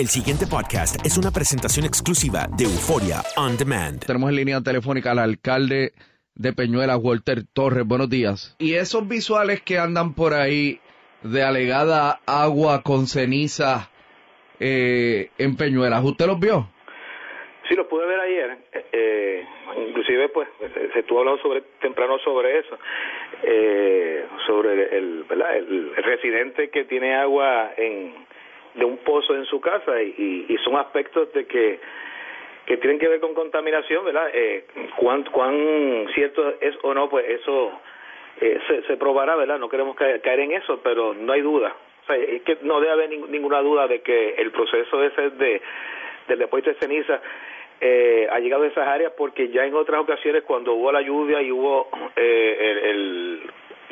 El siguiente podcast es una presentación exclusiva de Euforia On Demand. Tenemos en línea telefónica al alcalde de Peñuela, Walter Torres. Buenos días. Y esos visuales que andan por ahí de alegada agua con ceniza eh, en Peñuelas, ¿usted los vio? Sí, los pude ver ayer. Eh, eh, inclusive, pues, se estuvo hablando sobre, temprano sobre eso, eh, sobre el, ¿verdad? El, el residente que tiene agua en de un pozo en su casa y, y son aspectos de que que tienen que ver con contaminación, ¿verdad? Eh, cuán, cuán cierto es o no, pues eso eh, se, se probará, ¿verdad? No queremos caer, caer en eso, pero no hay duda. O sea, es que no debe haber ninguna duda de que el proceso ese de del depósito de ceniza eh, ha llegado a esas áreas porque ya en otras ocasiones cuando hubo la lluvia y hubo eh, el, el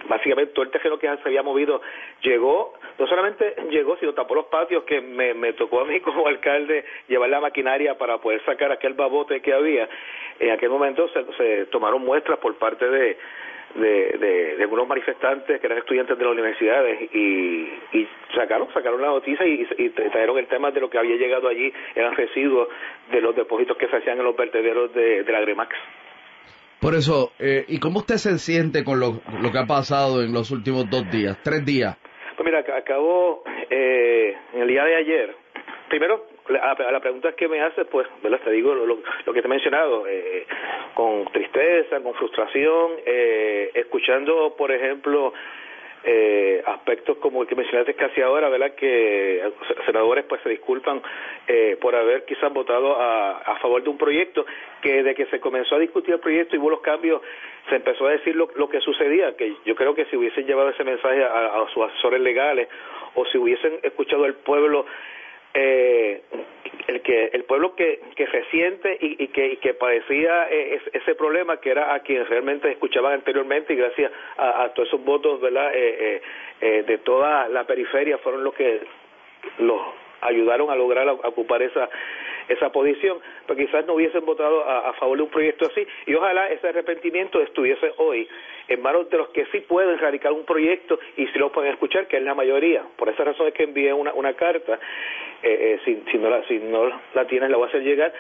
básicamente todo el tejero que se había movido llegó, no solamente llegó, sino tapó los patios que me, me tocó a mí como alcalde llevar la maquinaria para poder sacar aquel babote que había. En aquel momento se, se tomaron muestras por parte de, de, de, algunos manifestantes que eran estudiantes de las universidades y, y sacaron sacaron la noticia y, y trajeron el tema de lo que había llegado allí, eran residuos de los depósitos que se hacían en los vertederos de, de la Gremax. Por eso, eh, ¿y cómo usted se siente con lo, que ha pasado en los últimos dos días, tres días? Pues mira, acabó eh, en el día de ayer. Primero, a, la pregunta que me haces, pues, ¿verdad? te digo lo que te he mencionado, eh, con tristeza, con frustración, eh, escuchando, por ejemplo, eh, aspectos como el que mencionaste casi ahora, ¿verdad? Que senadores pues se disculpan eh, por haber quizás votado a, favor de un proyecto que de que se comenzó a discutir el proyecto y hubo los cambios, se empezó a decir lo, lo que sucedía, que yo creo que si hubiesen llevado ese mensaje a, a sus asesores legales o si hubiesen escuchado al pueblo eh, el que el pueblo que, que resiente y, y, que, y que padecía eh, ese problema que era a quien realmente escuchaban anteriormente y gracias a, a todos esos votos verdad eh, eh, de toda la periferia fueron los que los ayudaron a lograr a ocupar esa esa posición, pero quizás no hubiesen votado a, favor de un proyecto así y ojalá ese arrepentimiento estuviese hoy en manos de los que sí pueden radicar un proyecto y si lo pueden escuchar, que es la mayoría. Por esa razón es que envié una, una carta, eh, eh, si, si, no la, si no la tienes la voy a hacer llegar,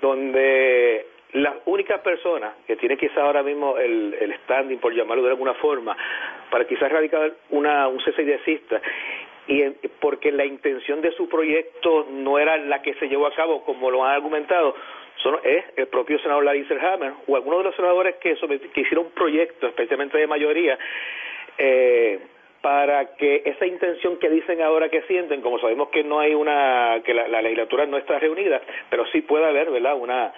donde la única persona que tiene quizás ahora mismo el, el standing, por llamarlo de alguna forma, para quizás radicar una, un cese y desista y en, porque la intención de su proyecto no era la que se llevó a cabo como lo han argumentado son, es el propio senador Larry Selhammer o algunos de los senadores que, hicieron un proyecto especialmente de mayoría eh, para que esa intención que dicen ahora que sienten, como sabemos que no hay una, que la, la legislatura no está reunida, pero sí puede haber, ¿verdad?, una,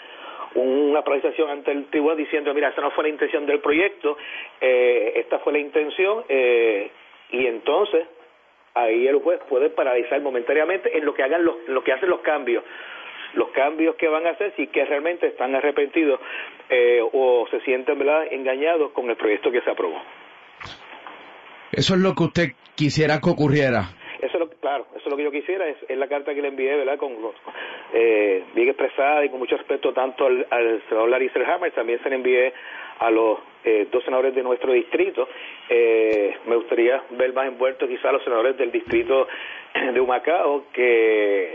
una paralización ante el tribunal diciendo, mira, esa no fue la intención del proyecto, eh, esta fue la intención, eh, y entonces ahí el juez puede paralizar momentáneamente en lo que hagan los, en lo que hacen los cambios. Los cambios que van a hacer si que realmente están arrepentidos eh, o se sienten verdad engañados con el proyecto que se aprobó. Eso es lo que usted quisiera que ocurriera. Eso es lo claro eso es lo que yo quisiera es, es la carta que le envié verdad con eh, bien expresada y con mucho respeto tanto al, al senador Larry Selhammer también se le envié a los eh, dos senadores de nuestro distrito. Eh, me gustaría ver más envueltos quizás a los senadores del distrito de Humacao, que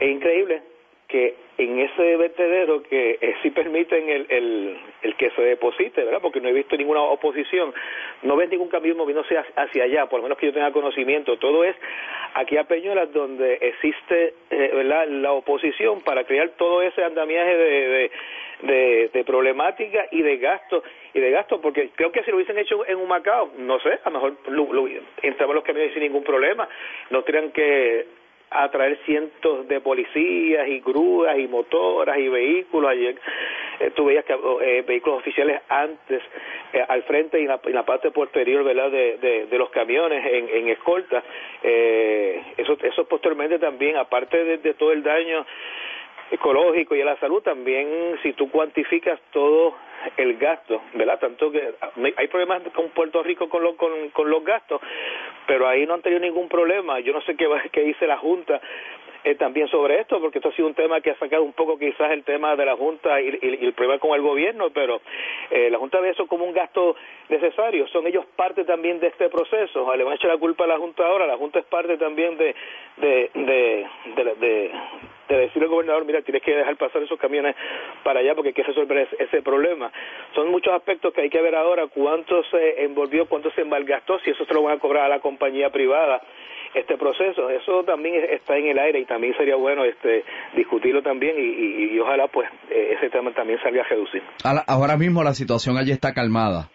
es increíble que en ese vertedero que eh, sí permiten el, el, el que se deposite, ¿verdad? Porque no he visto ninguna oposición, no ves ningún cambio moviéndose hacia allá, por lo menos que yo tenga conocimiento. Todo es aquí a Peñuelas donde existe, eh, ¿verdad? La oposición para crear todo ese andamiaje de, de de, problemática y de gasto y de gasto porque creo que si lo hubiesen hecho en un Macao no sé a lo mejor lo, lo, entraban los camiones sin ningún problema. No tendrían que atraer cientos de policías y grúas y motoras y vehículos ayer eh, tú veías que eh, vehículos oficiales antes eh, al frente y en la, en la parte posterior verdad de, de, de los camiones en, en escolta. Eh, eso eso posteriormente también aparte de, de todo el daño ecológico y a la salud también si tú cuantificas todo el gasto, ¿verdad? Tanto que hay problemas con Puerto Rico con, lo, con, con los gastos, pero ahí no han tenido ningún problema. Yo no sé qué, qué dice la Junta eh, también sobre esto, porque esto ha sido un tema que ha sacado un poco quizás el tema de la Junta y, y, el problema con el gobierno, pero eh, la Junta ve eso como un gasto necesario. Son ellos parte también de este proceso. Le van a echar la culpa a la Junta ahora. La Junta es parte también de, de, de, de, de decirle al gobernador, mira, tienes que dejar pasar esos camiones para allá porque hay que resolver ese, problema. Son muchos aspectos que hay que ver ahora, cuánto se envolvió, cuánto se malgastó, si eso se lo van a cobrar a la compañía privada este proceso. Eso también está en el aire y también sería bueno este discutirlo también y, ojalá pues eh, ese tema también salga a reducir. Ahora mismo la situación allí está calmada.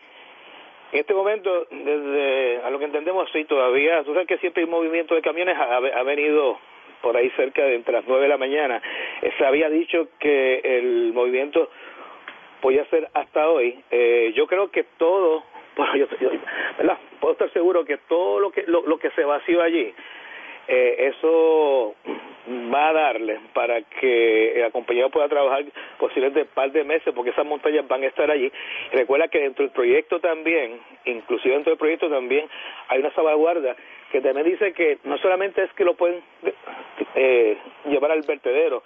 En este momento, desde a lo que entendemos, sí, todavía, tú sabes que siempre hay movimiento de camiones, ha venido por ahí cerca de entre las nueve de la mañana. Eh, se había dicho que el movimiento podía ser hasta hoy. Eh, yo creo que todo, bueno, yo, ¿verdad? Puedo estar seguro que todo lo que lo, que se vació allí, eh, eso va a darle para que la compañía pueda trabajar posiblemente un par de meses porque esas montañas van a estar allí. recuerda que dentro del proyecto también, inclusive dentro del proyecto también, hay una salvaguarda que también dice que no solamente es que lo pueden eh, llevar al vertedero,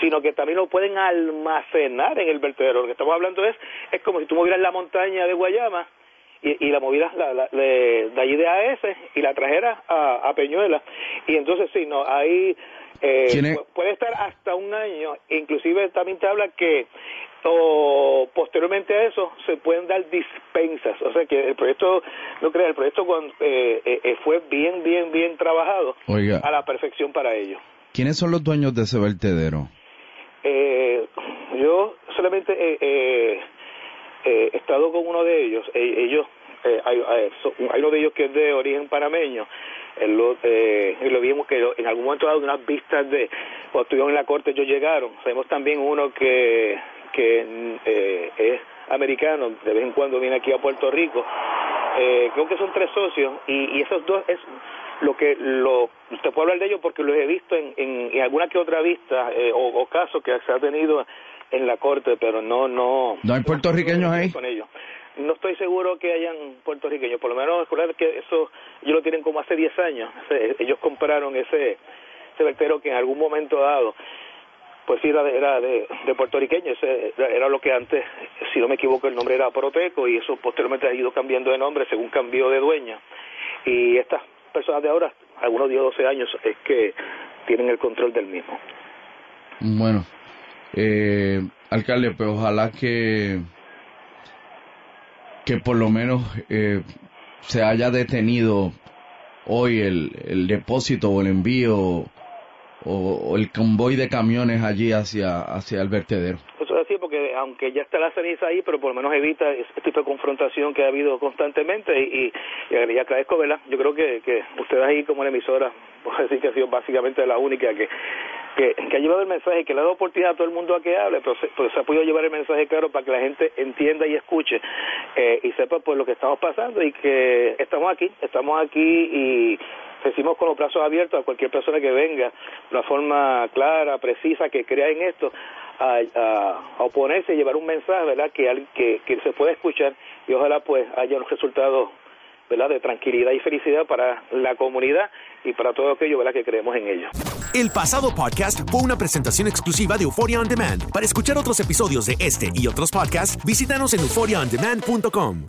sino que también lo pueden almacenar en el vertedero. Lo que estamos hablando es, es como si tú movieras la montaña de Guayama y, y la movieras de, allí de AS y la trajeras a, a Peñuela. Y entonces sí, no, ahí eh, puede estar hasta un año. Inclusive también te habla que o posteriormente a eso se pueden dar dispensas. O sea que el proyecto, no creo, el proyecto eh, eh, eh, fue bien, bien, bien trabajado a la perfección para ello. ¿Quiénes son los dueños de ese vertedero? Eh, yo solamente he estado con uno de ellos. ellos, hay, hay, uno de ellos que es de origen panameño. Lo, lo vimos que en algún momento dado unas vistas de cuando estuvieron en la corte ellos llegaron. Sabemos también uno que que eh, es americano, de vez en cuando viene aquí a Puerto Rico. Eh, creo que son tres socios y, y, esos dos es lo que lo usted puede hablar de ellos porque los he visto en, en, alguna que otra vista eh, o, casos que se ha tenido en la corte, pero no no no hay puertorriqueños ahí con ellos. No estoy seguro que hayan puertorriqueños, por lo menos que eso ellos lo tienen como hace 10 años. Ellos compraron ese ese vertero que en algún momento dado pues sí, era de, era de, puertorriqueño, ese era, lo que antes, si no me equivoco, el nombre era Proteco y eso posteriormente ha ido cambiando de nombre según cambió de dueña. Y estas personas de ahora, algunos 10 o 12 años, es que tienen el control del mismo. Bueno, eh, alcalde, pues ojalá que, que por lo menos eh, se haya detenido hoy el, el depósito o el envío o, el convoy de camiones allí hacia, hacia el vertedero. Eso es porque aunque ya está la ceniza ahí, pero por lo menos evita este tipo de confrontación que ha habido constantemente y, y, agradezco, ¿verdad? Yo creo que, que ustedes ahí como la emisora, puedo decir que ha sido básicamente la única que, que, ha llevado el mensaje, que le ha dado oportunidad a todo el mundo a que hable, pero se, ha podido llevar el mensaje claro para que la gente entienda y escuche eh, y sepa pues lo que estamos pasando y que estamos aquí, estamos aquí y decimos con los brazos abiertos a cualquier persona que venga de una forma clara, precisa, que crea en esto, a, oponerse y llevar un mensaje, ¿verdad?, que, que, que se pueda escuchar y ojalá pues haya unos resultados ¿verdad? de tranquilidad y felicidad para la comunidad y para todo aquello ¿verdad? que creemos en ello. El pasado podcast fue una presentación exclusiva de Euphoria On Demand. Para escuchar otros episodios de este y otros podcasts, visítanos en euphoriaondemand.com.